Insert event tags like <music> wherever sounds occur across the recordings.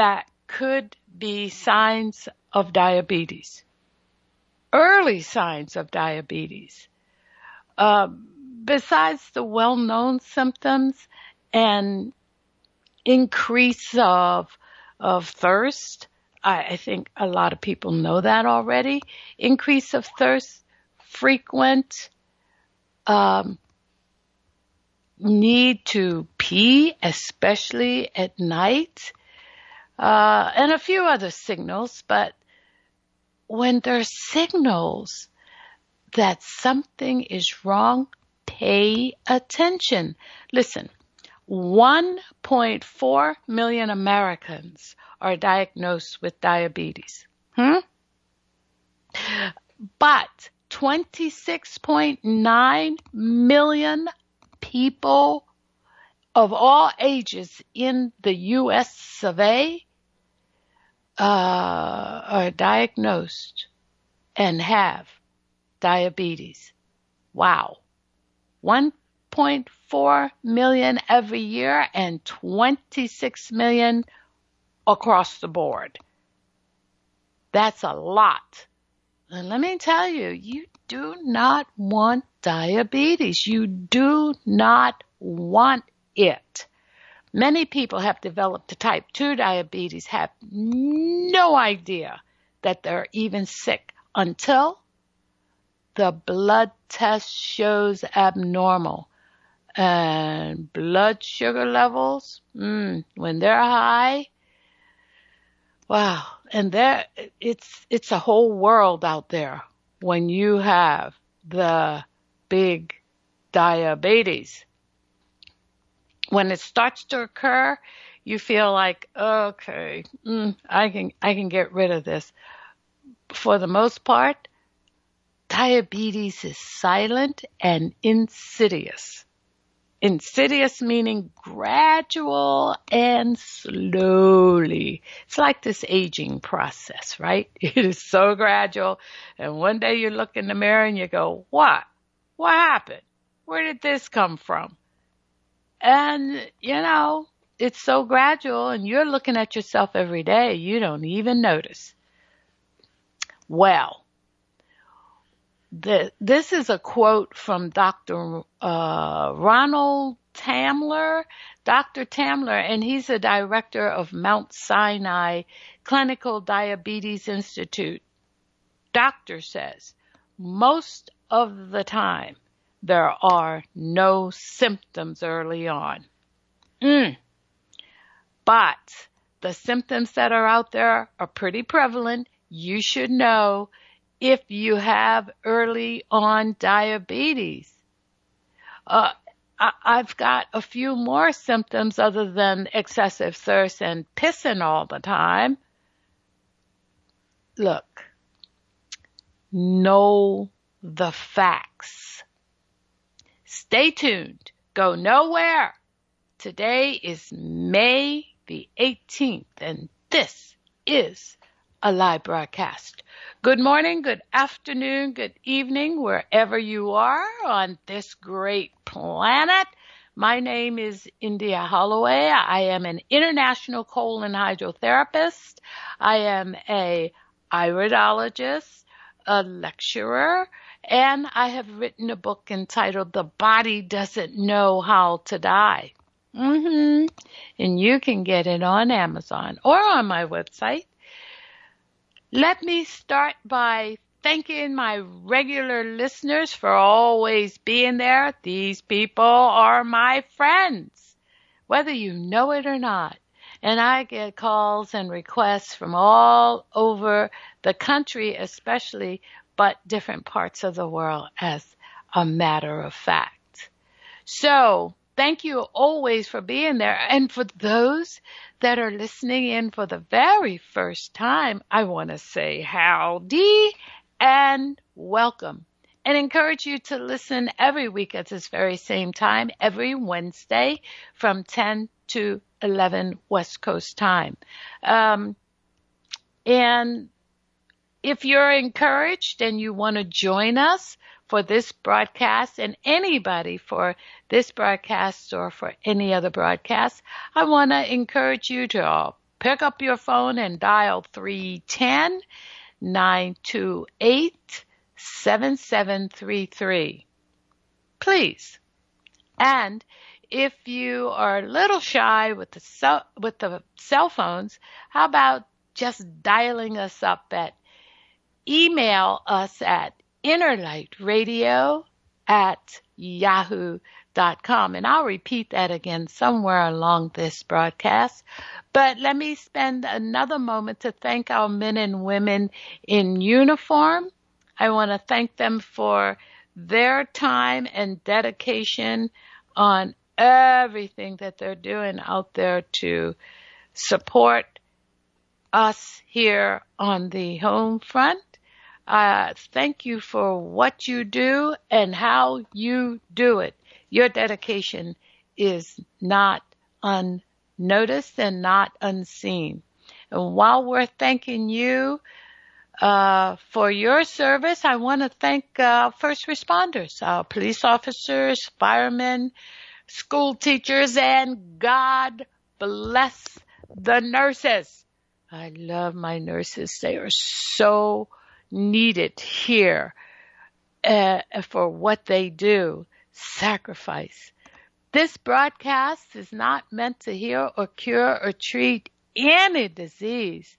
that could be signs of diabetes, early signs of diabetes. Uh, besides the well-known symptoms and increase of of thirst, I, I think a lot of people know that already. Increase of thirst, frequent um, need to pee, especially at night uh, and a few other signals, but when there's signals that something is wrong, pay attention. Listen, 1.4 million Americans are diagnosed with diabetes. Hmm? But 26.9 million people of all ages in the U.S. survey uh, are diagnosed and have diabetes. Wow. 1.4 million every year and 26 million across the board. That's a lot. And let me tell you, you do not want diabetes. You do not want it. Many people have developed type 2 diabetes have no idea that they're even sick until the blood test shows abnormal. And blood sugar levels, mm, when they're high, wow. And there, it's, it's a whole world out there when you have the big diabetes when it starts to occur, you feel like, okay, mm, I can, I can get rid of this. For the most part, diabetes is silent and insidious. Insidious meaning gradual and slowly. It's like this aging process, right? <laughs> It is so gradual. And one day you look in the mirror and you go, what? What happened? Where did this come from? And, you know, it's so gradual and you're looking at yourself every day. You don't even notice. Well, the, this is a quote from Dr. Uh, Ronald Tamler, Dr. Tamler, and he's the director of Mount Sinai Clinical Diabetes Institute. Doctor says most of the time there are no symptoms early on. Mm. But the symptoms that are out there are pretty prevalent. You should know if you have early on diabetes. Uh, I, I've got a few more symptoms other than excessive thirst and pissing all the time. Look, know the facts. Stay tuned. Go nowhere. Today is May the 18th and this is a live broadcast. Good morning, good afternoon, good evening, wherever you are on this great planet. My name is India Holloway. I am an international colon hydrotherapist. I am a iridologist, a lecturer, And I have written a book entitled The Body Doesn't Know How to Die. hmm And you can get it on Amazon or on my website. Let me start by thanking my regular listeners for always being there. These people are my friends, whether you know it or not. And I get calls and requests from all over the country, especially, but different parts of the world as a matter of fact. So thank you always for being there. And for those that are listening in for the very first time, I want to say howdy and welcome and encourage you to listen every week at this very same time, every Wednesday from 10 to 11 West Coast time. Um, and if you're encouraged and you want to join us for this broadcast and anybody for this broadcast or for any other broadcast, I want to encourage you to pick up your phone and dial 310 928 7733. Please. And if you are a little shy with the cell, with the cell phones, how about just dialing us up at email us at innerlightradio at yahoo.com. And I'll repeat that again somewhere along this broadcast. But let me spend another moment to thank our men and women in uniform. I want to thank them for their time and dedication on everything that they're doing out there to support us here on the home front. Uh, thank you for what you do and how you do it. Your dedication is not unnoticed and not unseen. And while we're thanking you uh, for your service, I want to thank uh, first responders, uh, police officers, firemen, school teachers, and God bless the nurses. I love my nurses. They are so needed here uh, for what they do. Sacrifice. This broadcast is not meant to heal or cure or treat any disease,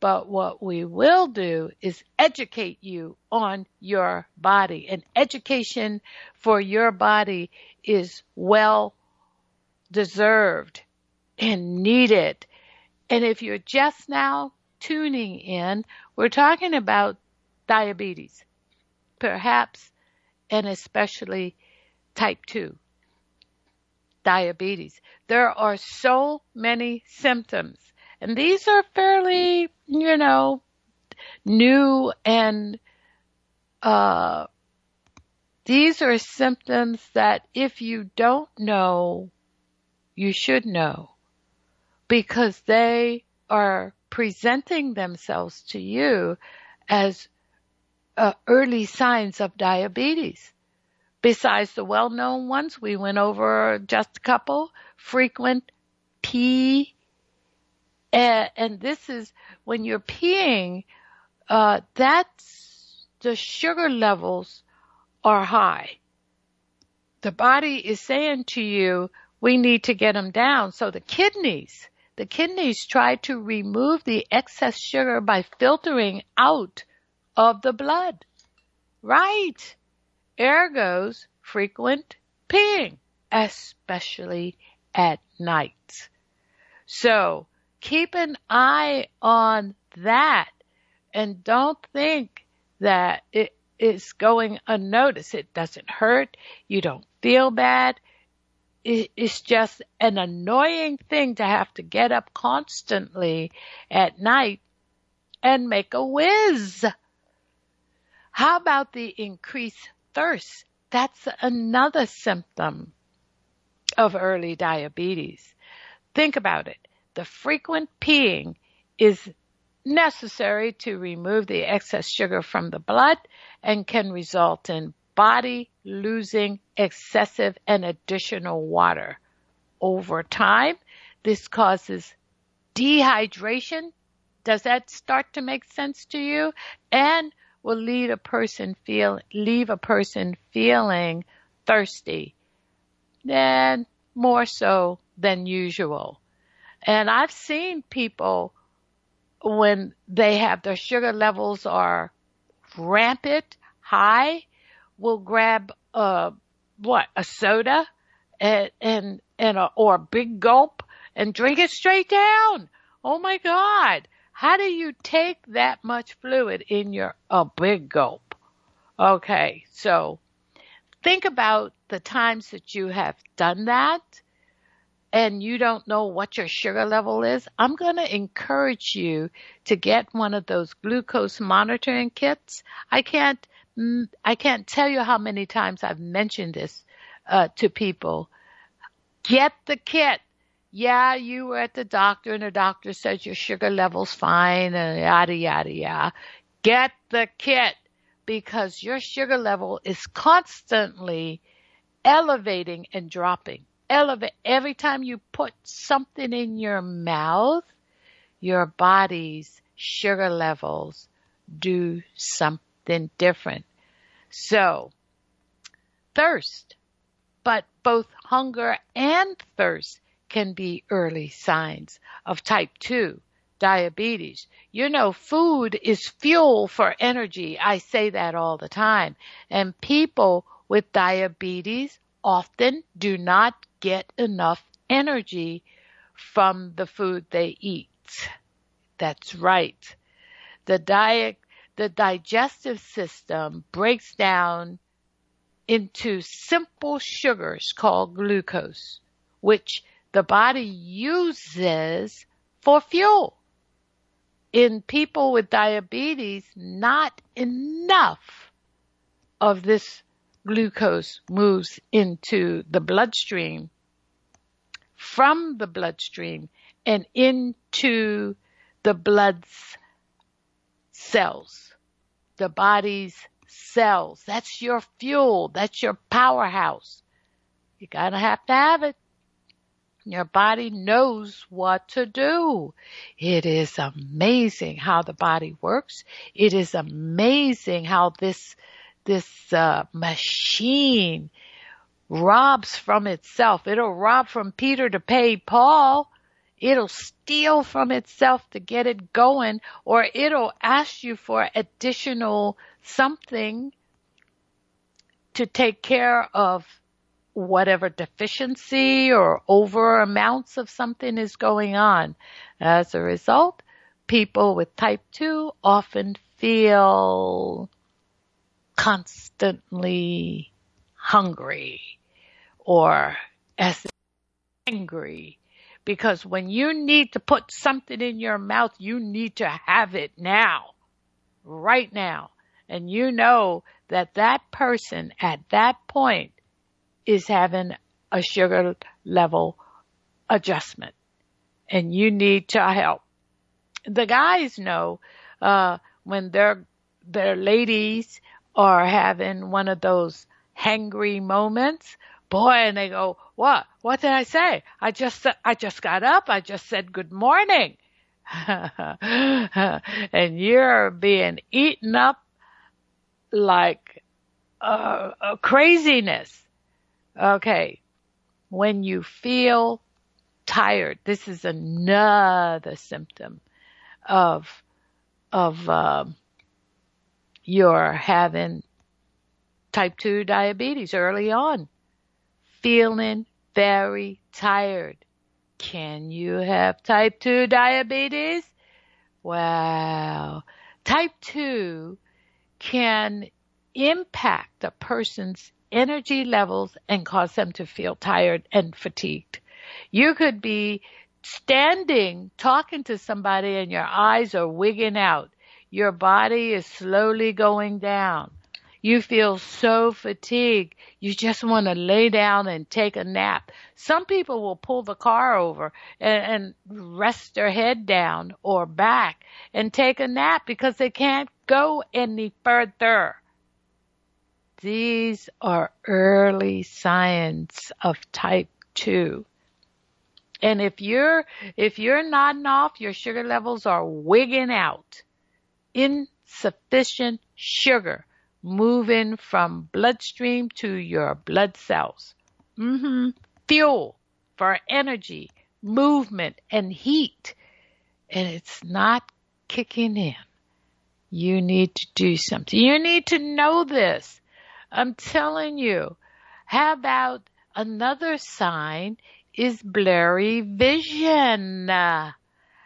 but what we will do is educate you on your body. And education for your body is well deserved and needed. And if you're just now tuning in, we're talking about diabetes, perhaps and especially type 2 diabetes. There are so many symptoms, and these are fairly, you know, new and uh, these are symptoms that if you don't know, you should know because they are presenting themselves to you as uh, early signs of diabetes. Besides the well-known ones, we went over just a couple, frequent pee, and, and this is when you're peeing, uh, that's the sugar levels are high. The body is saying to you, we need to get them down. So the kidneys, the kidneys try to remove the excess sugar by filtering out of the blood. Right. Ergo's frequent peeing, especially at night. So keep an eye on that and don't think that it is going unnoticed. It doesn't hurt. You don't feel bad. It's just an annoying thing to have to get up constantly at night and make a whiz. How about the increased thirst? That's another symptom of early diabetes. Think about it. The frequent peeing is necessary to remove the excess sugar from the blood and can result in body losing excessive and additional water. Over time, this causes dehydration. Does that start to make sense to you? And will lead a person feel leave a person feeling thirsty and more so than usual. And I've seen people when they have their sugar levels are rampant high will grab a what a soda and and and a, or a big gulp and drink it straight down. Oh my God! How do you take that much fluid in your a big gulp? Okay, so think about the times that you have done that and you don't know what your sugar level is, I'm going to encourage you to get one of those glucose monitoring kits. I can't, mm, I can't tell you how many times I've mentioned this uh, to people. Get the kit. Yeah, you were at the doctor and the doctor says your sugar level's fine and yada, yada, yada. Get the kit because your sugar level is constantly elevating and dropping elevate every time you put something in your mouth, your body's sugar levels do something different. So, thirst, but both hunger and thirst can be early signs of type 2 diabetes. You know, food is fuel for energy. I say that all the time. And people with diabetes often do not get enough energy from the food they eat. That's right. The diet, the digestive system breaks down into simple sugars called glucose, which the body uses for fuel. In people with diabetes, not enough of this glucose moves into the bloodstream, from the bloodstream and into the blood's cells, the body's cells. That's your fuel. That's your powerhouse. You gotta have to have it. Your body knows what to do. It is amazing how the body works. It is amazing how this this uh, machine robs from itself. It'll rob from Peter to pay Paul. It'll steal from itself to get it going, or it'll ask you for additional something to take care of whatever deficiency or over amounts of something is going on. As a result, people with type 2 often feel constantly hungry or as angry because when you need to put something in your mouth, you need to have it now, right now. And you know that that person at that point is having a sugar level adjustment and you need to help. The guys know, uh, when their, their ladies are having one of those hangry moments, boy, and they go, what? What did I say? I just, I just got up. I just said good morning. <laughs> and you're being eaten up like uh, craziness. Okay. When you feel tired, this is another symptom of, of, um, you're having type 2 diabetes early on, feeling very tired. Can you have type 2 diabetes? Wow. Type 2 can impact a person's energy levels and cause them to feel tired and fatigued. You could be standing talking to somebody and your eyes are wigging out your body is slowly going down. You feel so fatigued. You just want to lay down and take a nap. Some people will pull the car over and, and rest their head down or back and take a nap because they can't go any further. These are early signs of type 2. And if you're, if you're nodding off, your sugar levels are wigging out insufficient sugar moving from bloodstream to your blood cells. hmm Fuel for energy, movement, and heat. And it's not kicking in. You need to do something. You need to know this. I'm telling you. How about another sign is blurry vision? Uh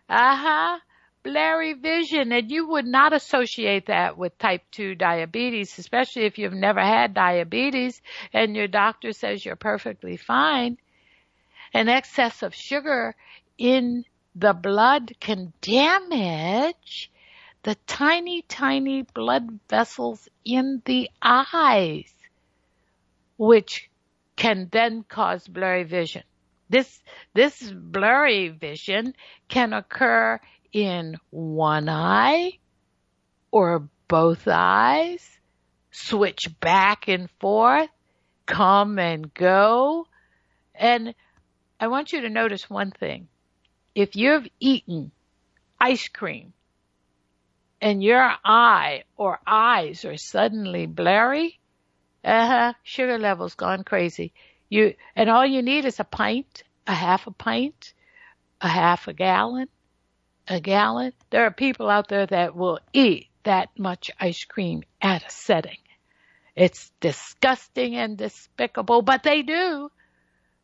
huh. Blurry vision. And you would not associate that with type 2 diabetes, especially if you've never had diabetes and your doctor says you're perfectly fine. An excess of sugar in the blood can damage the tiny, tiny blood vessels in the eyes, which can then cause blurry vision. This, this blurry vision can occur in one eye or both eyes, switch back and forth, come and go. And I want you to notice one thing. If you've eaten ice cream and your eye or eyes are suddenly blurry, uh-huh, sugar levels gone crazy. You, and all you need is a pint, a half a pint, a half a gallon, a gallon. There are people out there that will eat that much ice cream at a setting. It's disgusting and despicable, but they do.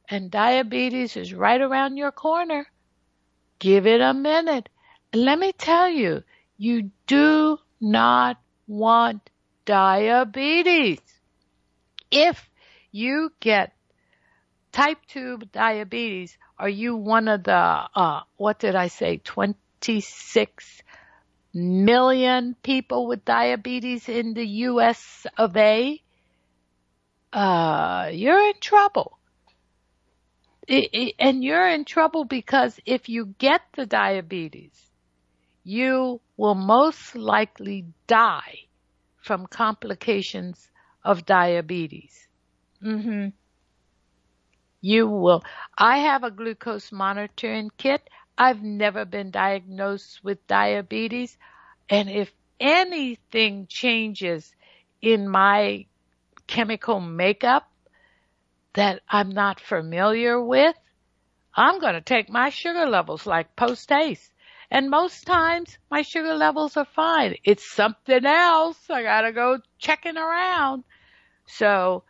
And diabetes is right around your corner. Give it a minute. Let me tell you, you do not want diabetes. If you get type 2 diabetes, are you one of the, uh, what did I say, 26 million people with diabetes in the US of A? Uh, you're in trouble. It, it, and you're in trouble because if you get the diabetes, you will most likely die from complications of diabetes. hmm You will. I have a glucose monitoring kit. I've never been diagnosed with diabetes. And if anything changes in my chemical makeup that I'm not familiar with, I'm going to take my sugar levels like post haste. And most times my sugar levels are fine. It's something else. I gotta go checking around. So,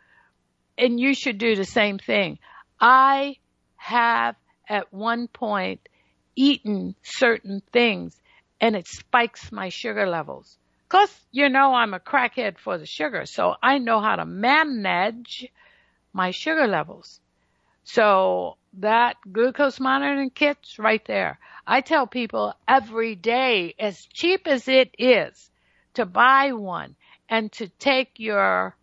and you should do the same thing. I have at one point eaten certain things and it spikes my sugar levels. Cause you know I'm a crackhead for the sugar, so I know how to manage my sugar levels. So that glucose monitoring kit's right there. I tell people every day, as cheap as it is to buy one and to take your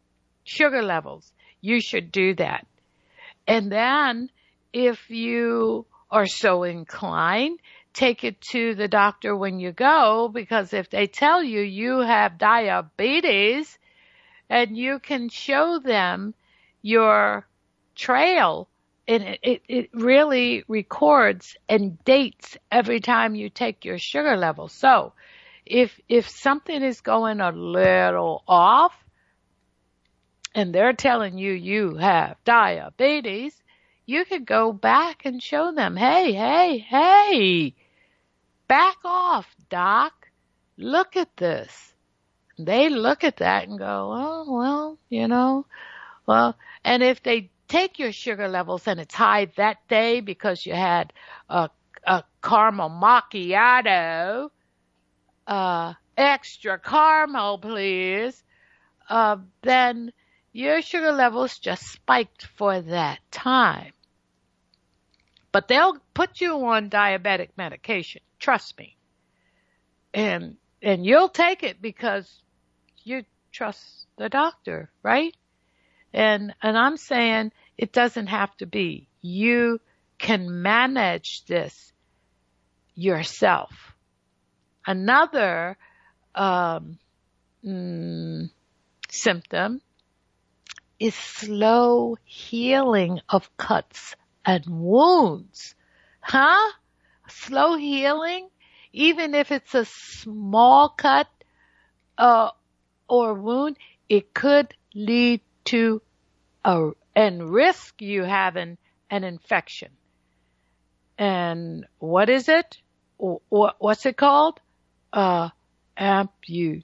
sugar levels, you should do that. And then if you are so inclined, take it to the doctor when you go because if they tell you you have diabetes and you can show them your trail and it, it, it really records and dates every time you take your sugar level. So if, if something is going a little off and they're telling you you have diabetes, you could go back and show them, hey, hey, hey, back off, doc. Look at this. They look at that and go, oh, well, you know, well, and if they take your sugar levels and it's high that day because you had a, a caramel macchiato, uh, extra caramel, please, uh, then your sugar levels just spiked for that time. But they'll put you on diabetic medication. Trust me. And, and you'll take it because you trust the doctor, right? And, and I'm saying it doesn't have to be. You can manage this yourself. Another um, mm, symptom is slow healing of cuts and wounds. Huh? Slow healing? Even if it's a small cut, uh, or wound, it could lead to a, and risk you having an infection. And what is it? What's it called? Uh, amputation.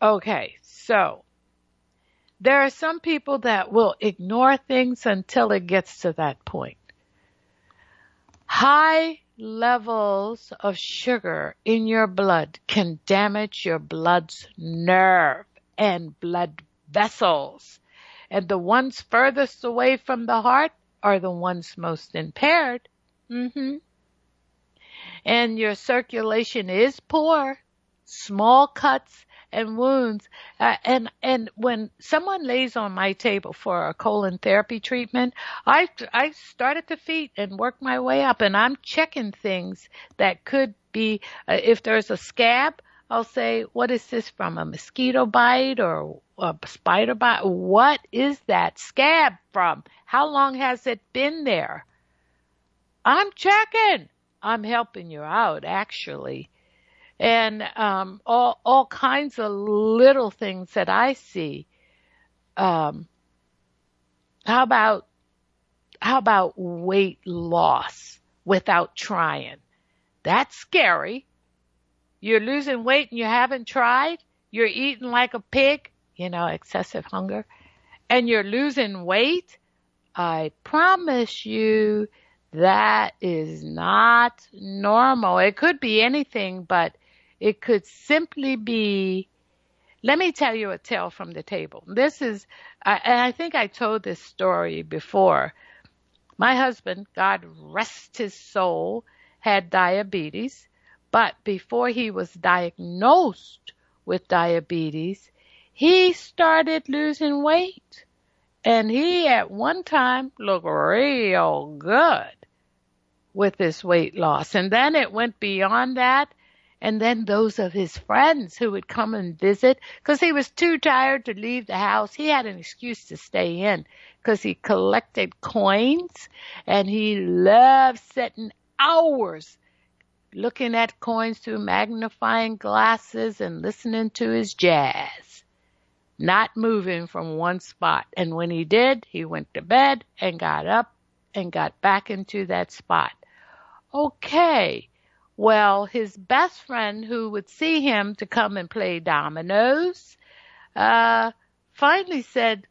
Okay, so there are some people that will ignore things until it gets to that point. High levels of sugar in your blood can damage your blood's nerve and blood vessels. And the ones furthest away from the heart are the ones most impaired. hmm And your circulation is poor. Small cuts and wounds. Uh, and and when someone lays on my table for a colon therapy treatment, I I start at the feet and work my way up, and I'm checking things that could be uh, if there's a scab. I'll say, what is this from? A mosquito bite or a spider bite? What is that scab from? How long has it been there? I'm checking. I'm helping you out, actually and um, all all kinds of little things that I see. Um, how about how about weight loss without trying? That's scary. You're losing weight and you haven't tried. You're eating like a pig, you know, excessive hunger, and you're losing weight. I promise you that is not normal. It could be anything, but it could simply be, let me tell you a tale from the table. This is, and I think I told this story before. My husband, God rest his soul, had diabetes, but before he was diagnosed with diabetes, he started losing weight. And he at one time looked real good with his weight loss. And then it went beyond that and then those of his friends who would come and visit because he was too tired to leave the house. He had an excuse to stay in because he collected coins and he loved sitting hours looking at coins through magnifying glasses and listening to his jazz, not moving from one spot. And when he did, he went to bed and got up and got back into that spot. Okay. Well, his best friend who would see him to come and play dominoes, uh, finally said,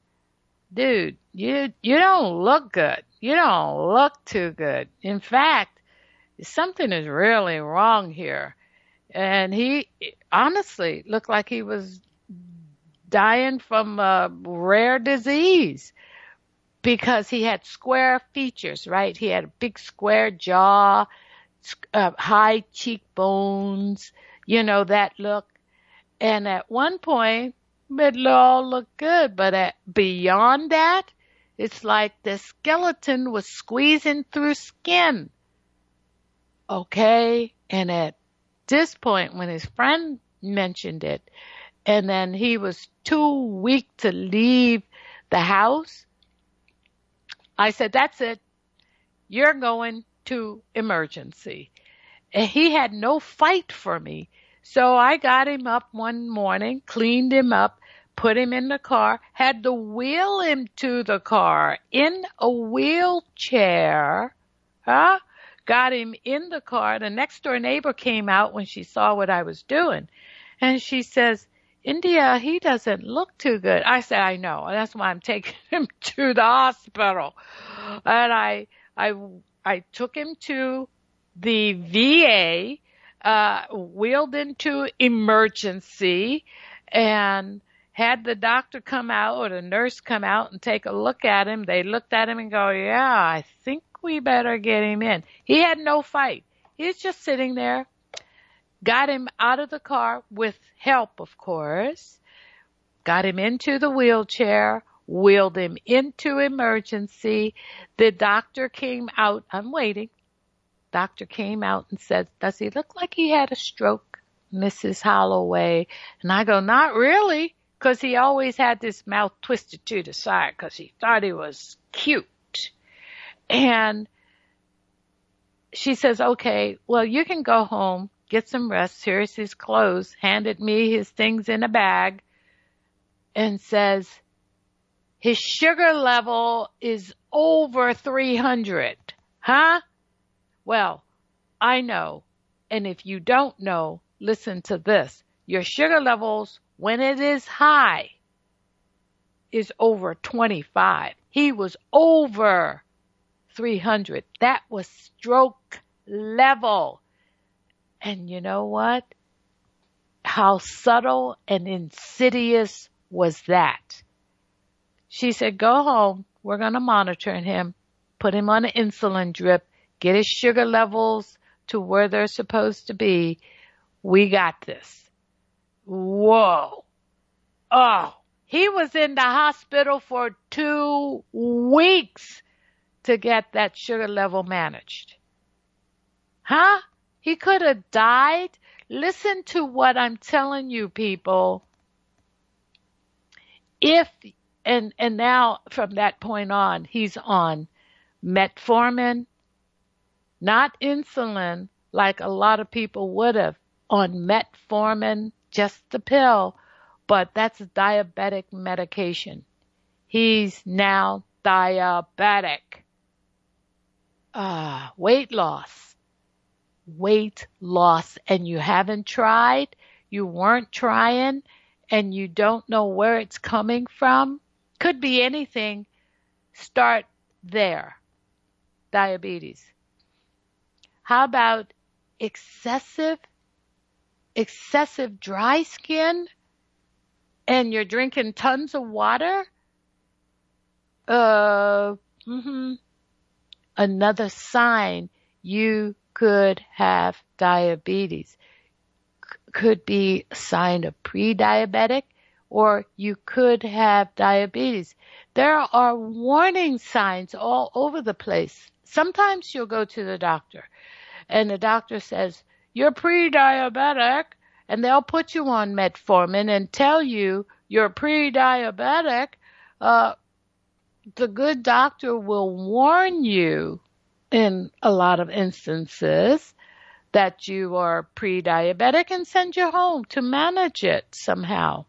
dude, you, you don't look good. You don't look too good. In fact, something is really wrong here. And he honestly looked like he was dying from a rare disease because he had square features, right? He had a big square jaw uh, high cheekbones, you know, that look. And at one point, it all looked good, but at, beyond that, it's like the skeleton was squeezing through skin. Okay. And at this point, when his friend mentioned it, and then he was too weak to leave the house, I said, that's it. You're going to emergency. And he had no fight for me. So I got him up one morning, cleaned him up, put him in the car, had to wheel him to the car in a wheelchair, huh? Got him in the car. The next door neighbor came out when she saw what I was doing. And she says, India, he doesn't look too good. I said, I know. That's why I'm <laughs> taking him to the hospital. And I, I I took him to the VA, uh, wheeled into emergency and had the doctor come out or the nurse come out and take a look at him. They looked at him and go, yeah, I think we better get him in. He had no fight. He's just sitting there. Got him out of the car with help, of course. Got him into the wheelchair wheeled him into emergency. The doctor came out. I'm waiting. Doctor came out and said, does he look like he had a stroke, Mrs. Holloway? And I go, not really, because he always had this mouth twisted to the side because he thought he was cute. And she says, okay, well, you can go home get some rest. Here's his clothes, handed me his things in a bag, and says, his sugar level is over 300. Huh? Well, I know. And if you don't know, listen to this. Your sugar levels, when it is high, is over 25. He was over 300. That was stroke level. And you know what? How subtle and insidious was that? She said, go home. We're going to monitor him, put him on an insulin drip, get his sugar levels to where they're supposed to be. We got this. Whoa. Oh, he was in the hospital for two weeks to get that sugar level managed. Huh? He could have died. Listen to what I'm telling you, people. If, and, and now from that point on, he's on metformin, not insulin like a lot of people would have on metformin, just the pill, but that's a diabetic medication. He's now diabetic. Ah, weight loss. Weight loss. And you haven't tried, you weren't trying, and you don't know where it's coming from. Could be anything. Start there. Diabetes. How about excessive, excessive dry skin and you're drinking tons of water? Uh, hmm Another sign you could have diabetes. C- could be a sign of pre-diabetic or you could have diabetes. There are warning signs all over the place. Sometimes you'll go to the doctor and the doctor says, you're pre-diabetic and they'll put you on metformin and tell you you're pre-diabetic. Uh, the good doctor will warn you in a lot of instances that you are pre-diabetic and send you home to manage it somehow.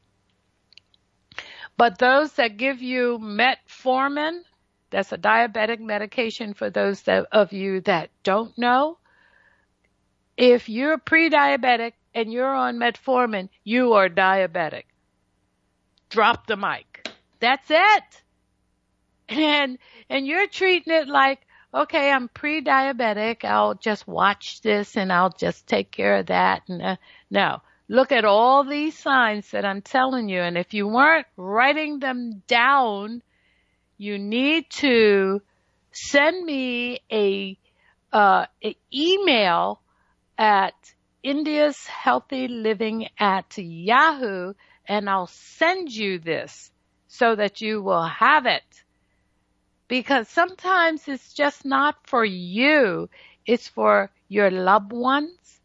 But those that give you metformin, that's a diabetic medication for those that, of you that don't know. If you're pre-diabetic and you're on metformin, you are diabetic. Drop the mic. That's it. And, and you're treating it like, okay, I'm pre-diabetic. I'll just watch this and I'll just take care of that. And uh, no, look at all these signs that I'm telling you. And if you weren't writing them down, you need to send me a, uh, email at India's Healthy Living at Yahoo and I'll send you this so that you will have it. Because sometimes it's just not for you. It's for your loved ones.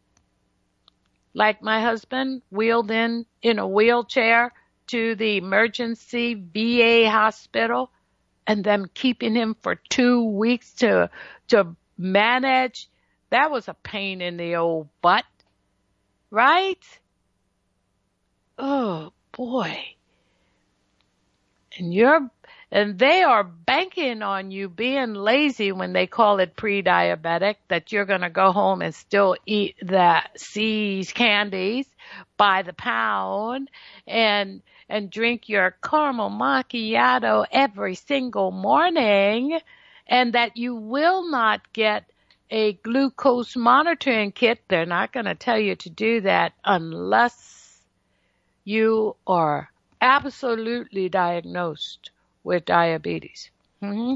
Like my husband wheeled in in a wheelchair to the emergency VA hospital and them keeping him for two weeks to, to manage. That was a pain in the old butt. Right? Oh boy. And you're, and they are banking on you being lazy when they call it pre-diabetic, that you're gonna go home and still eat the See's candies by the pound and, and drink your caramel macchiato every single morning and that you will not get a glucose monitoring kit. They're not going to tell you to do that unless you are absolutely diagnosed with diabetes. hmm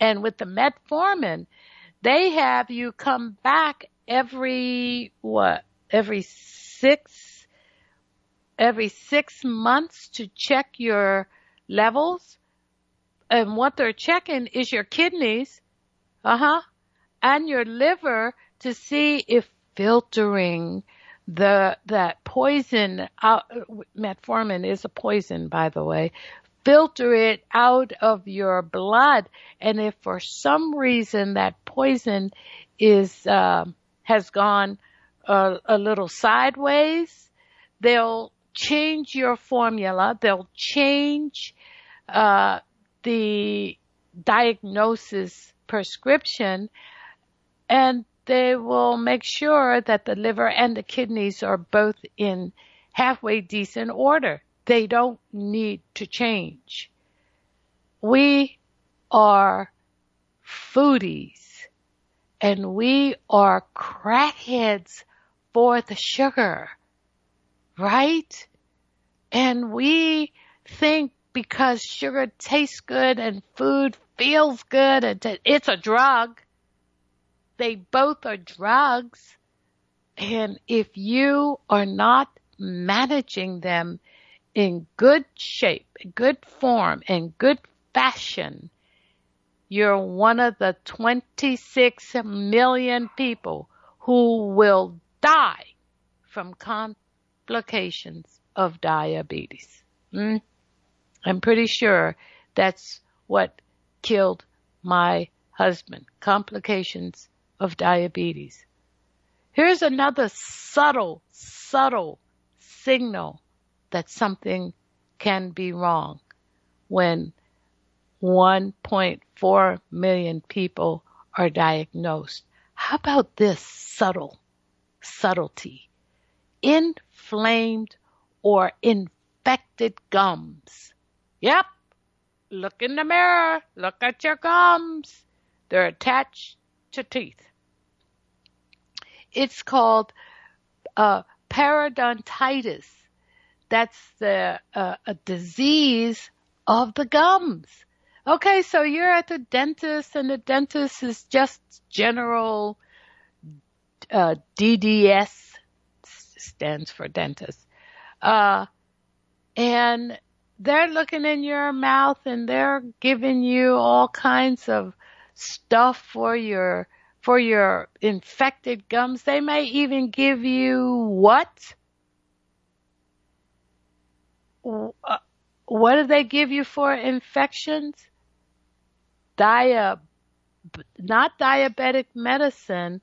And with the metformin, they have you come back every, what, every six, every six months to check your levels. And what they're checking is your kidneys. Uh huh and your liver to see if filtering the that poison out metformin is a poison by the way filter it out of your blood and if for some reason that poison is uh, has gone a, a little sideways, they'll change your formula. They'll change uh, the diagnosis prescription, and they will make sure that the liver and the kidneys are both in halfway decent order. They don't need to change. We are foodies and we are crackheads for the sugar, right? And we think because sugar tastes good and food feels good and it's a drug. They both are drugs. And if you are not managing them in good shape, good form, in good fashion, you're one of the 26 million people who will die from complications of diabetes. Mm? I'm pretty sure that's what killed my husband. Complications of diabetes. Here's another subtle, subtle signal that something can be wrong when 1.4 million people are diagnosed. How about this subtle subtlety? Inflamed or infected gums. Yep. Look in the mirror. Look at your gums. They're attached to teeth. It's called uh, periodontitis. That's the uh, a disease of the gums. Okay, so you're at the dentist, and the dentist is just general uh, DDS stands for dentist, uh, and they're looking in your mouth and they're giving you all kinds of stuff for your for your infected gums. They may even give you what? Uh, what do they give you for infections? Dia, not diabetic medicine,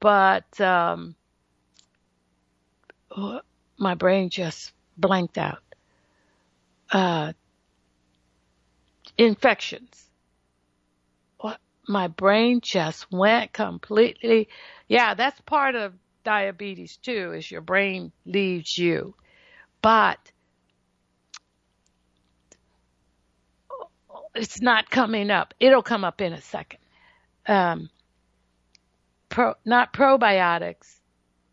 but um, my brain just blanked out. Uh, infections my brain just went completely. Yeah, that's part of diabetes too, is your brain leaves you. But it's not coming up. It'll come up in a second. Um, pro, not probiotics,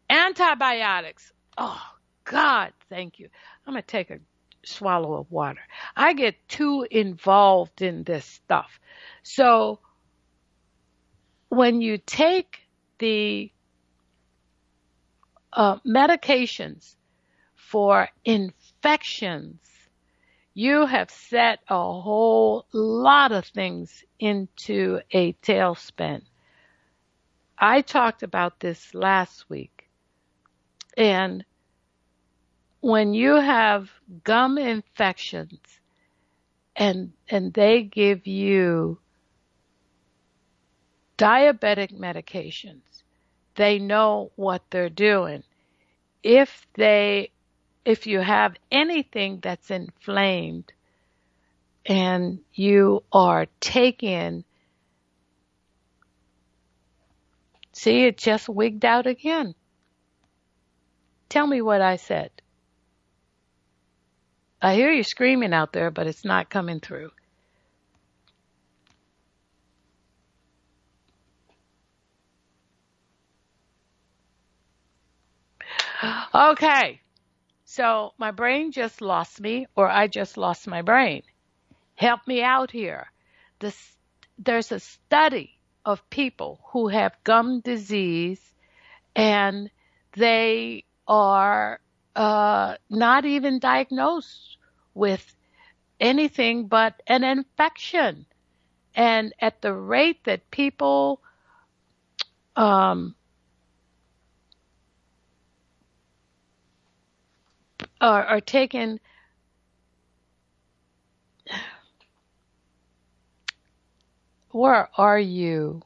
antibiotics. Oh God, thank you. I'm gonna take a swallow of water. I get too involved in this stuff. So when you take the uh, medications for infections, you have set a whole lot of things into a tailspin. I talked about this last week. And when you have gum infections and and they give you diabetic medications, they know what they're doing. If they, if you have anything that's inflamed and you are taking, see, it just wigged out again. Tell me what I said. I hear you screaming out there, but it's not coming through. Okay. So my brain just lost me or I just lost my brain. Help me out here. This, there's a study of people who have gum disease and they are uh, not even diagnosed with anything but an infection. And at the rate that people um, are, are taken where are you?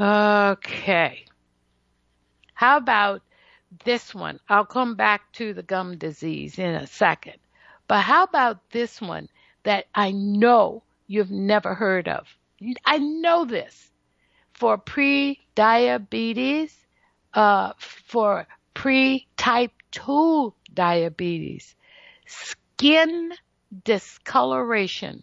Okay. How about this one? I'll come back to the gum disease in a second. But how about this one that I know you've never heard of? I know this for pre-diabetes, uh, for pre-type 2 diabetes, skin discoloration.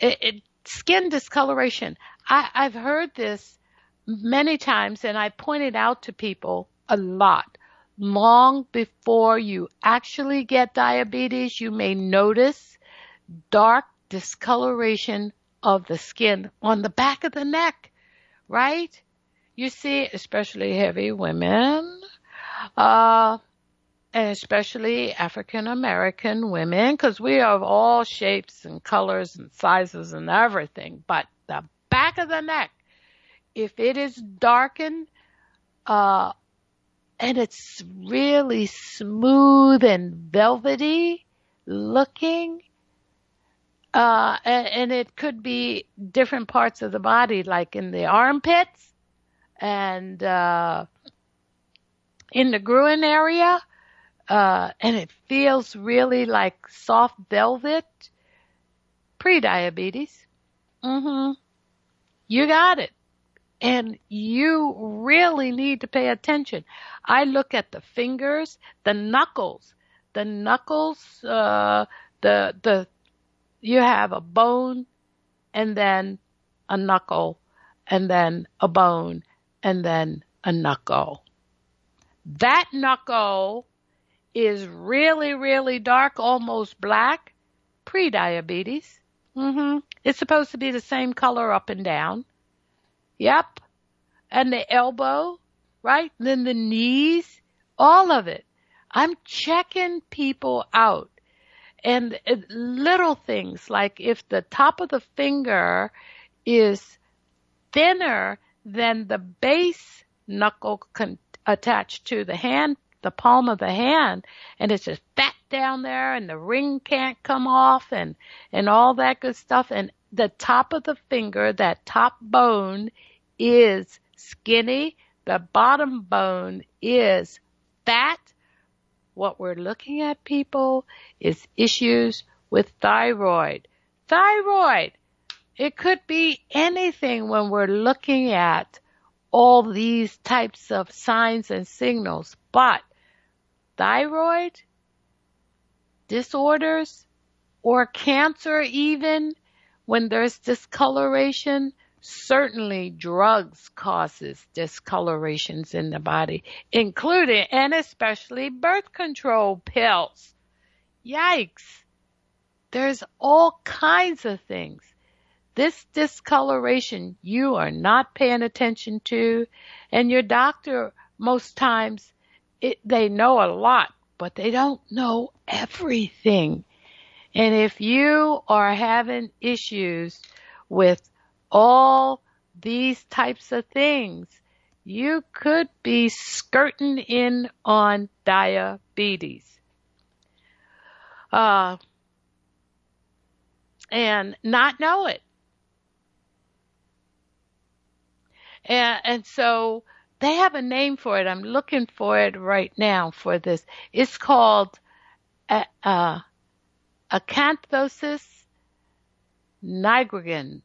It, it, skin discoloration. I, I've heard this many times and I point it out to people a lot. Long before you actually get diabetes, you may notice dark discoloration of the skin on the back of the neck, right? You see, especially heavy women, uh, and especially African American women, because we are of all shapes and colors and sizes and everything, but the back of the neck, if it is darkened, uh, and it's really smooth and velvety looking, uh, and, and it could be different parts of the body, like in the armpits and, uh, in the groin area, uh, and it feels really like soft velvet. Pre-diabetes. Mm-hmm. You got it. And you really need to pay attention. I look at the fingers, the knuckles, the knuckles, uh, the, the, you have a bone and then a knuckle and then a bone and then a knuckle. That knuckle is really, really dark, almost black, pre-diabetes. hmm It's supposed to be the same color up and down. Yep. And the elbow, right? Then the knees, all of it. I'm checking people out. And little things like if the top of the finger is thinner than the base knuckle con- attached to the hand, the palm of the hand, and it's just fat down there and the ring can't come off and, and all that good stuff. And the top of the finger, that top bone is skinny. The bottom bone is fat. What we're looking at people is issues with thyroid. Thyroid. It could be anything when we're looking at all these types of signs and signals, but thyroid disorders or cancer even when there's discoloration, certainly drugs causes discolorations in the body, including and especially birth control pills. Yikes. There's all kinds of things. This discoloration you are not paying attention to and your doctor most times it, they know a lot, but they don't know everything. And if you are having issues with all these types of things, you could be skirting in on diabetes. Uh, and not know it. And, and so they have a name for it. I'm looking for it right now for this. It's called uh, uh, acanthosis nigricans.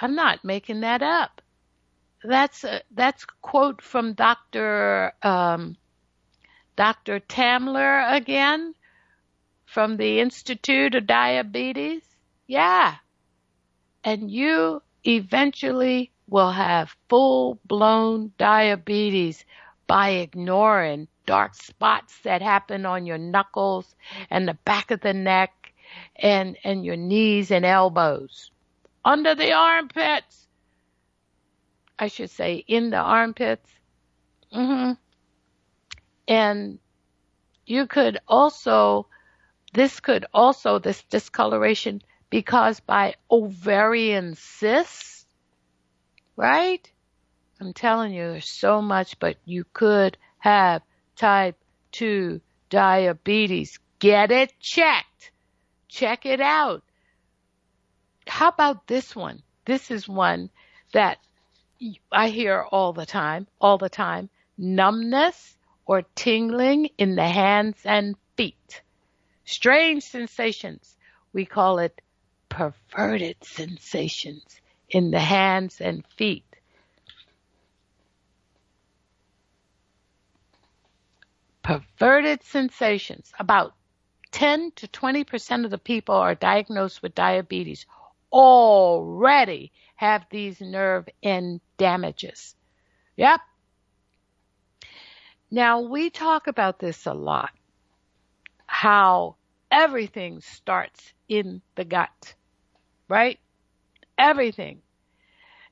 I'm not making that up. That's a, that's a quote from Dr. Um, Dr. Tamler again from the Institute of Diabetes. Yeah. And you eventually will have full blown diabetes by ignoring dark spots that happen on your knuckles and the back of the neck and, and your knees and elbows under the armpits. I should say in the armpits. Mm-hmm. And you could also, this could also, this discoloration be caused by ovarian cysts, right? I'm telling you, there's so much, but you could have type 2 diabetes. Get it checked. Check it out how about this one? This is one that I hear all the time, all the time, numbness or tingling in the hands and feet. Strange sensations. We call it perverted sensations in the hands and feet. Perverted sensations. About 10 to 20% of the people are diagnosed with diabetes already have these nerve end damages. Yep. Now we talk about this a lot. How everything starts in the gut, right? Everything.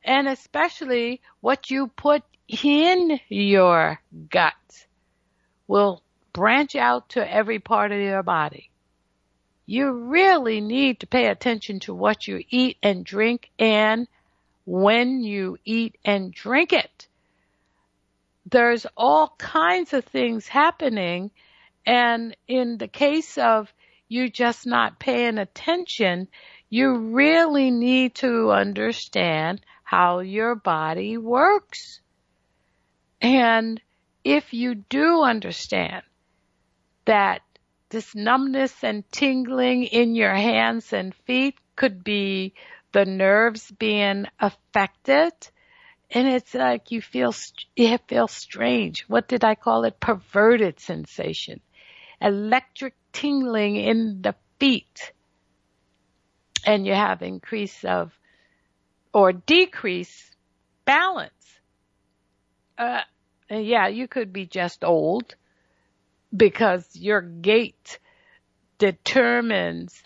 And especially what you put in your gut will branch out to every part of your body. You really need to pay attention to what you eat and drink and when you eat and drink it. There's all kinds of things happening and in the case of you just not paying attention, you really need to understand how your body works. And if you do understand that this numbness and tingling in your hands and feet could be the nerves being affected. And it's like you feel, it feels strange. What did I call it? Perverted sensation. Electric tingling in the feet. And you have increase of or decrease balance. Uh, yeah, you could be just old because your gait determines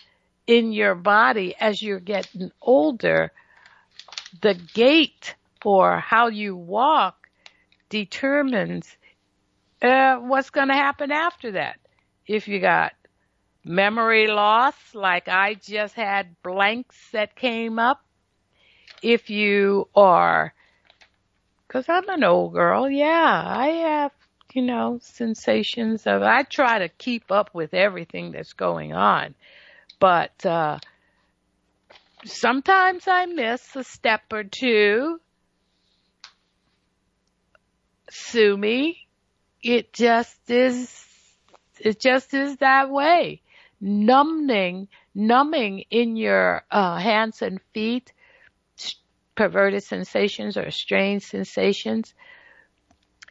in your body as you're getting older, the gait or how you walk determines uh, what's going to happen after that. If you got memory loss, like I just had blanks that came up, if you are, cause I'm an old girl, yeah, I have, you know, sensations of, I try to keep up with everything that's going on, but, uh, sometimes I miss a step or two. Sue me. It just is, it just is that way. Numbing, numbing in your, uh, hands and feet perverted sensations or strange sensations.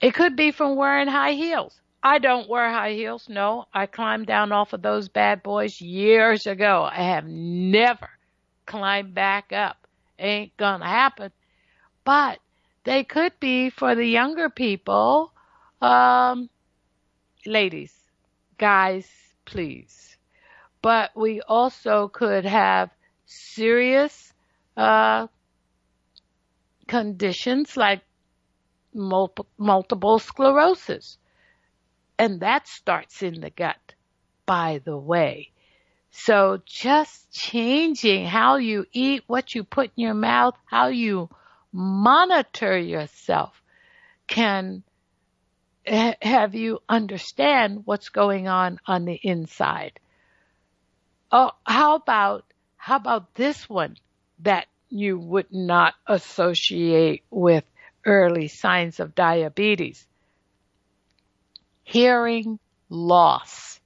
It could be from wearing high heels. I don't wear high heels. No, I climbed down off of those bad boys years ago. I have never climbed back up. Ain't gonna happen. But they could be for the younger people. Um, ladies, guys, please. But we also could have serious, uh, conditions like multiple sclerosis. And that starts in the gut, by the way. So just changing how you eat, what you put in your mouth, how you monitor yourself can have you understand what's going on on the inside. Oh, how about, how about this one that you would not associate with early signs of diabetes. Hearing loss.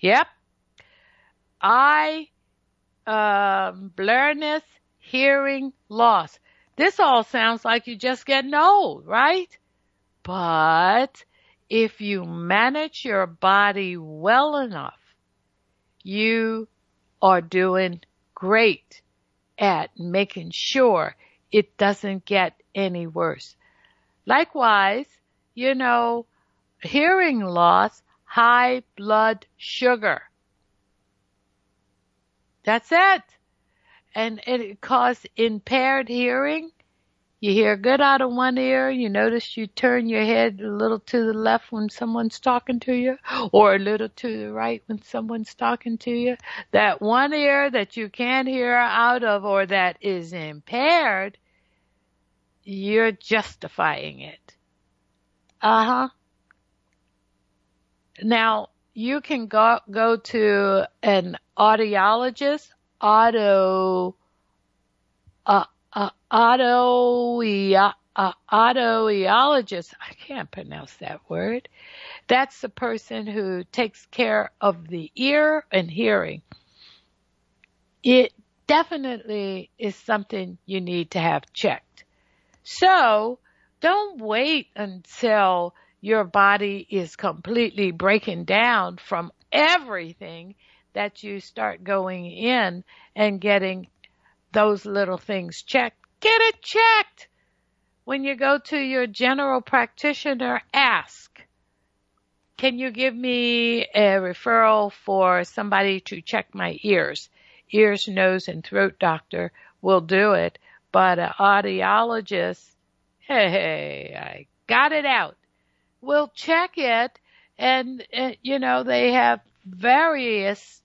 Yep. Eye, um, hearing loss. This all sounds like you're just getting old, right? But if you manage your body well enough, you are doing great at making sure it doesn't get any worse. Likewise, you know, hearing loss, high blood sugar. That's it. And it causes impaired hearing you hear good out of one ear. You notice you turn your head a little to the left when someone's talking to you or a little to the right when someone's talking to you. That one ear that you can't hear out of or that is impaired, you're justifying it. Uh huh. Now, you can go, go to an audiologist, auto, uh, a auto uh, audiologist. I can't pronounce that word. That's the person who takes care of the ear and hearing. It definitely is something you need to have checked. So don't wait until your body is completely breaking down from everything that you start going in and getting those little things checked. Get it checked. When you go to your general practitioner, ask, can you give me a referral for somebody to check my ears? Ears, nose, and throat doctor will do it, but an audiologist, hey, I got it out. Will check it and, uh, you know, they have various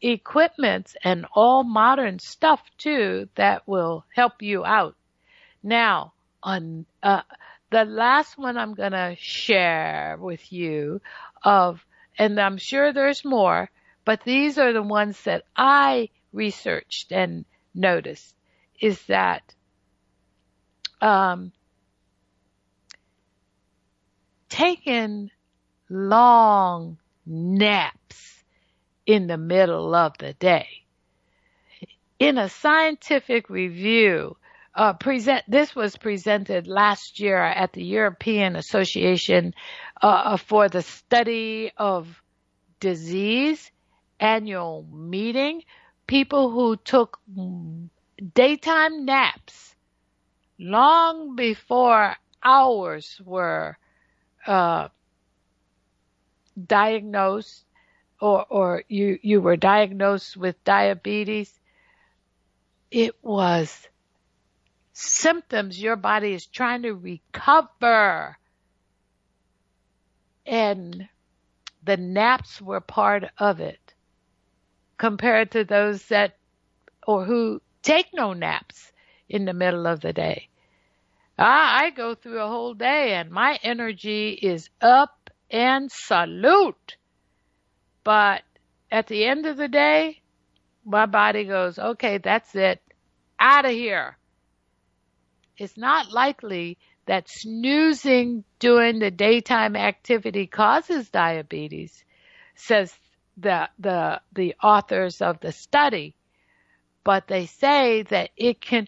equipments and all modern stuff too that will help you out. Now, on uh, the last one I'm going to share with you of, and I'm sure there's more, but these are the ones that I researched and noticed is that um, taking long naps in the middle of the day. In a scientific review, uh, present, this was presented last year at the European Association uh, for the Study of Disease annual meeting. People who took daytime naps long before hours were uh, diagnosed or, or you, you were diagnosed with diabetes. It was symptoms your body is trying to recover. And the naps were part of it compared to those that or who take no naps in the middle of the day. I, I go through a whole day and my energy is up and salute. But at the end of the day, my body goes, okay, that's it. Out of here it's not likely that snoozing during the daytime activity causes diabetes, says the, the, the authors of the study. But they say that it can,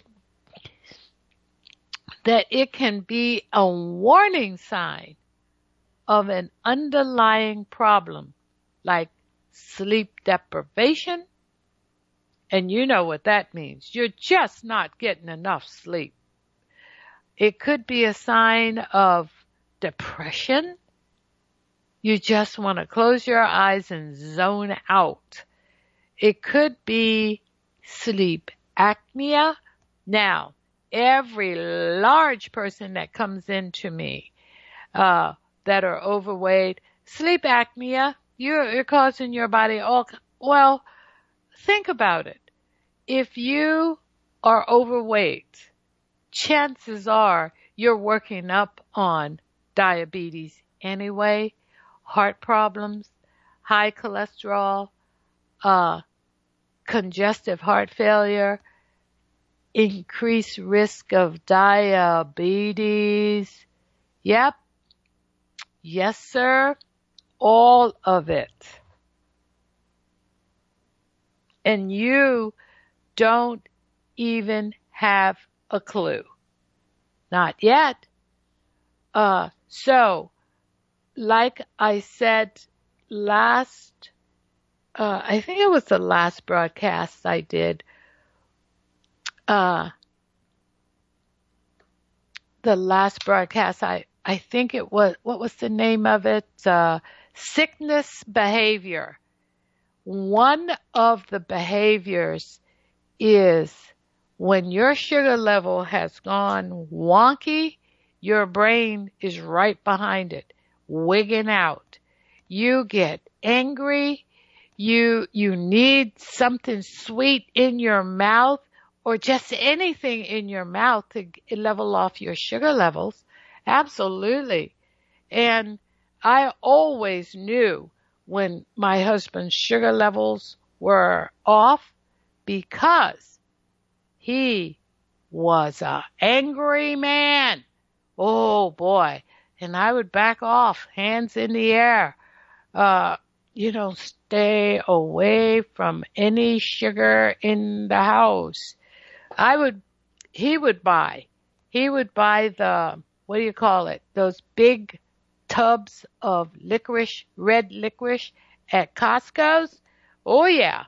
that it can be a warning sign of an underlying problem like sleep deprivation. And you know what that means. You're just not getting enough sleep. It could be a sign of depression. You just want to close your eyes and zone out. It could be sleep apnea. Now, every large person that comes into me, uh, that are overweight, sleep apnea, you're, you're causing your body all, well, think about it. If you are overweight, chances are you're working up on diabetes anyway, heart problems, high cholesterol, uh, congestive heart failure, increased risk of diabetes. Yep. Yes, sir. All of it. And you don't even have a clue. Not yet. Uh, so, like I said last, uh, I think it was the last broadcast I did, uh, the last broadcast I, I think it was, what was the name of it? Uh, sickness behavior. One of the behaviors is when your sugar level has gone wonky, your brain is right behind it, wigging out. You get angry. You, you need something sweet in your mouth or just anything in your mouth to level off your sugar levels. Absolutely. And I always knew when my husband's sugar levels were off because he was a angry man. Oh boy. And I would back off, hands in the air. Uh, you know, stay away from any sugar in the house. I would, he would buy, he would buy the, what do you call it? Those big tubs of licorice, red licorice at Costco's. Oh yeah.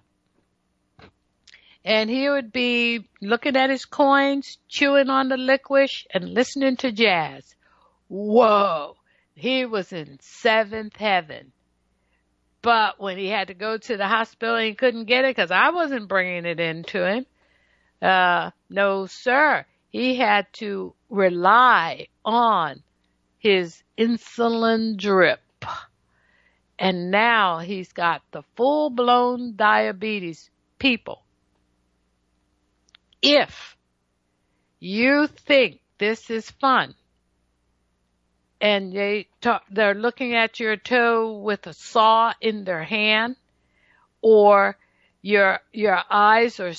And he would be looking at his coins, chewing on the licorice and listening to jazz. Whoa. He was in seventh heaven. But when he had to go to the hospital, he couldn't get it because I wasn't bringing it in to him. Uh, no, sir. He had to rely on his insulin drip. And now he's got the full blown diabetes. People, if you think this is fun and they talk, they're looking at your toe with a saw in their hand or your your eyes are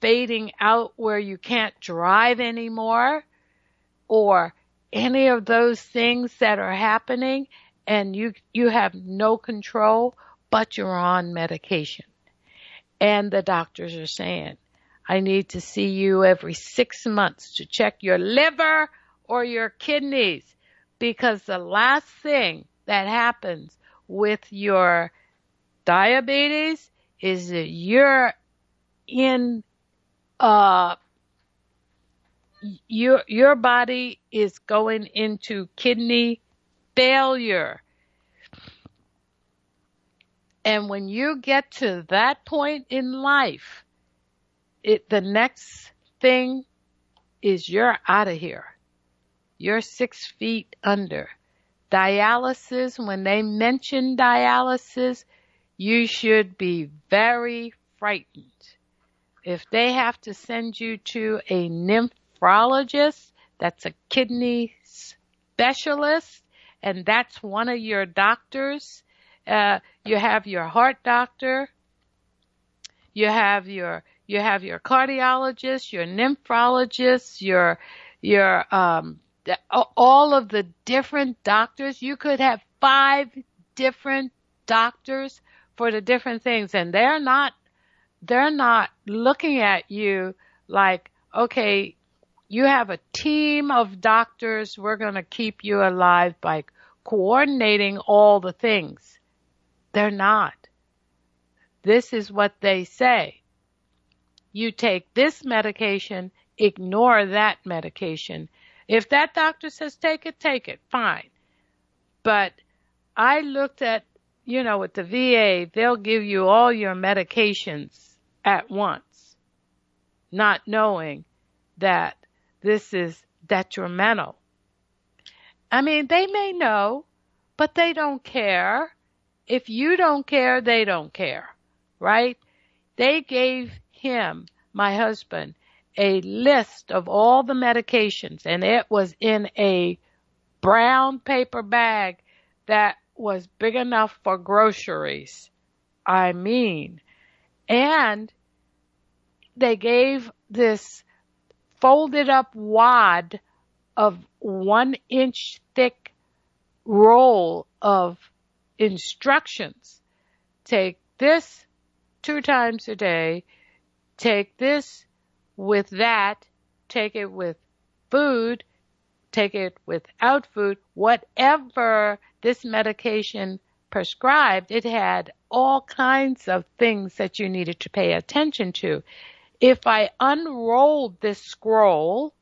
fading out where you can't drive anymore or any of those things that are happening and you you have no control but you're on medication. And the doctors are saying I need to see you every 6 months to check your liver or your kidneys because the last thing that happens with your diabetes is that you're in uh your your body is going into kidney failure. And when you get to that point in life, it the next thing is you're out of here. You're six feet under. Dialysis, when they mention dialysis, you should be very frightened. If they have to send you to a nephrologist, that's a kidney specialist, and that's one of your doctors. Uh, you have your heart doctor. You have your you have your cardiologist, your nephrologist, your your um, all of the different doctors. You could have five different doctors for the different things, and they're not they're not looking at you like, okay, you have a team of doctors. We're going to keep you alive by coordinating all the things. They're not. This is what they say. You take this medication, ignore that medication. If that doctor says take it, take it. Fine. But I looked at, you know, with the VA, they'll give you all your medications at once, not knowing that this is detrimental. I mean, they may know, but they don't care. If you don't care, they don't care, right? They gave him, my husband, a list of all the medications and it was in a brown paper bag that was big enough for groceries. I mean, and they gave this folded up wad of one inch thick roll of instructions. Take this two times a day. Take this with that. Take it with food. Take it without food. Whatever this medication prescribed, it had all kinds of things that you needed to pay attention to. If I unrolled this scroll,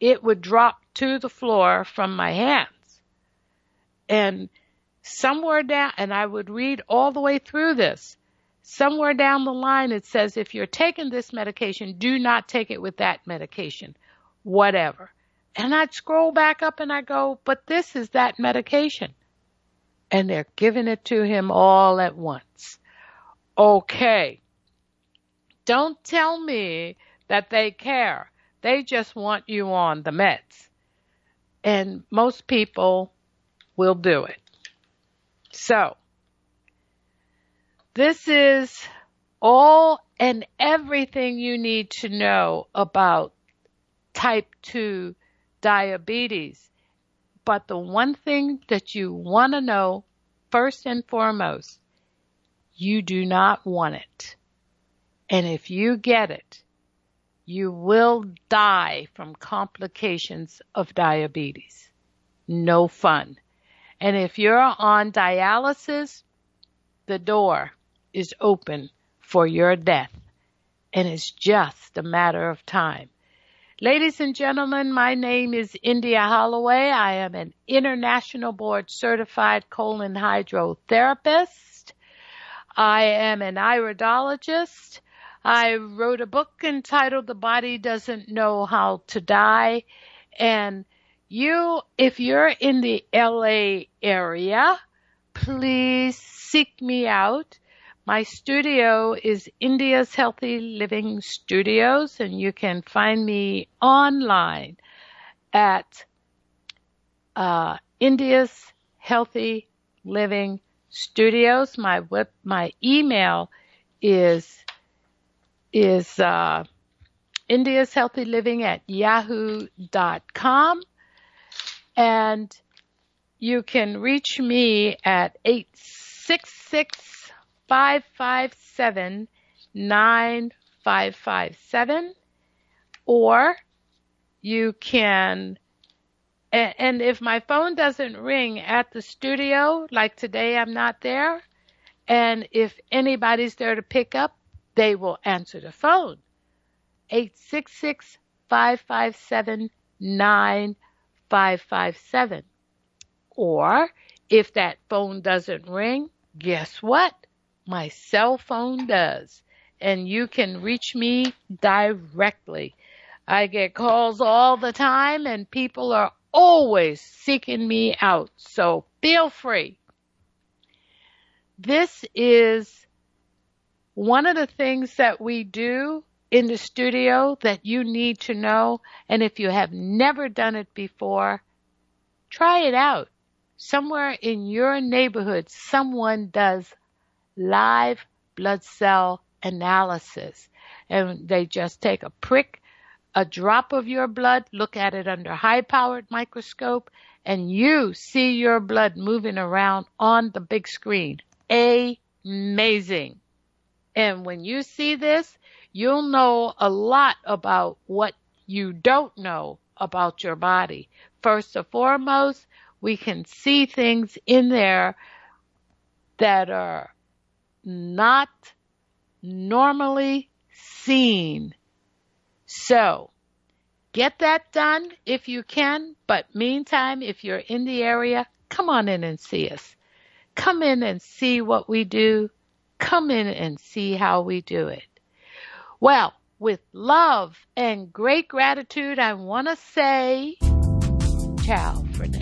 it would drop to the floor from my hands. And somewhere down, and I would read all the way through this. Somewhere down the line, it says, if you're taking this medication, do not take it with that medication. Whatever. And I'd scroll back up and I go, but this is that medication and they're giving it to him all at once. Okay. Don't tell me that they care. They just want you on the meds. And most people will do it. So, this is all and everything you need to know about type 2 diabetes. But the one thing that you want to know first and foremost, you do not want it. And if you get it, you will die from complications of diabetes. No fun. And if you're on dialysis, the door is open for your death. And it's just a matter of time. Ladies and gentlemen, my name is India Holloway. I am an international board certified colon hydrotherapist. I am an iridologist. I wrote a book entitled The Body Doesn't Know How to Die. And you, if you're in the LA area, please seek me out. My studio is India's Healthy Living Studios, and you can find me online at uh, India's Healthy Living Studios. My web, my email is is uh, India's Healthy Living at yahoo.com. And you can reach me at 866 557 9557 or you can and if my phone doesn't ring at the studio, like today I'm not there, and if anybody's there to pick up, they will answer the phone. 866 557 9557. Or if that phone doesn't ring, guess what? My cell phone does. And you can reach me directly. I get calls all the time and people are always seeking me out. So feel free. This is one of the things that we do in the studio that you need to know, and if you have never done it before, try it out. Somewhere in your neighborhood, someone does live blood cell analysis, and they just take a prick, a drop of your blood, look at it under high powered microscope, and you see your blood moving around on the big screen. Amazing. And when you see this, you'll know a lot about what you don't know about your body. First and foremost, we can see things in there that are not normally seen. So, get that done if you can, but meantime, if you're in the area, come on in and see us. Come in and see what we do come in and see how we do it. Well, with love and great gratitude, I want to say ciao for now.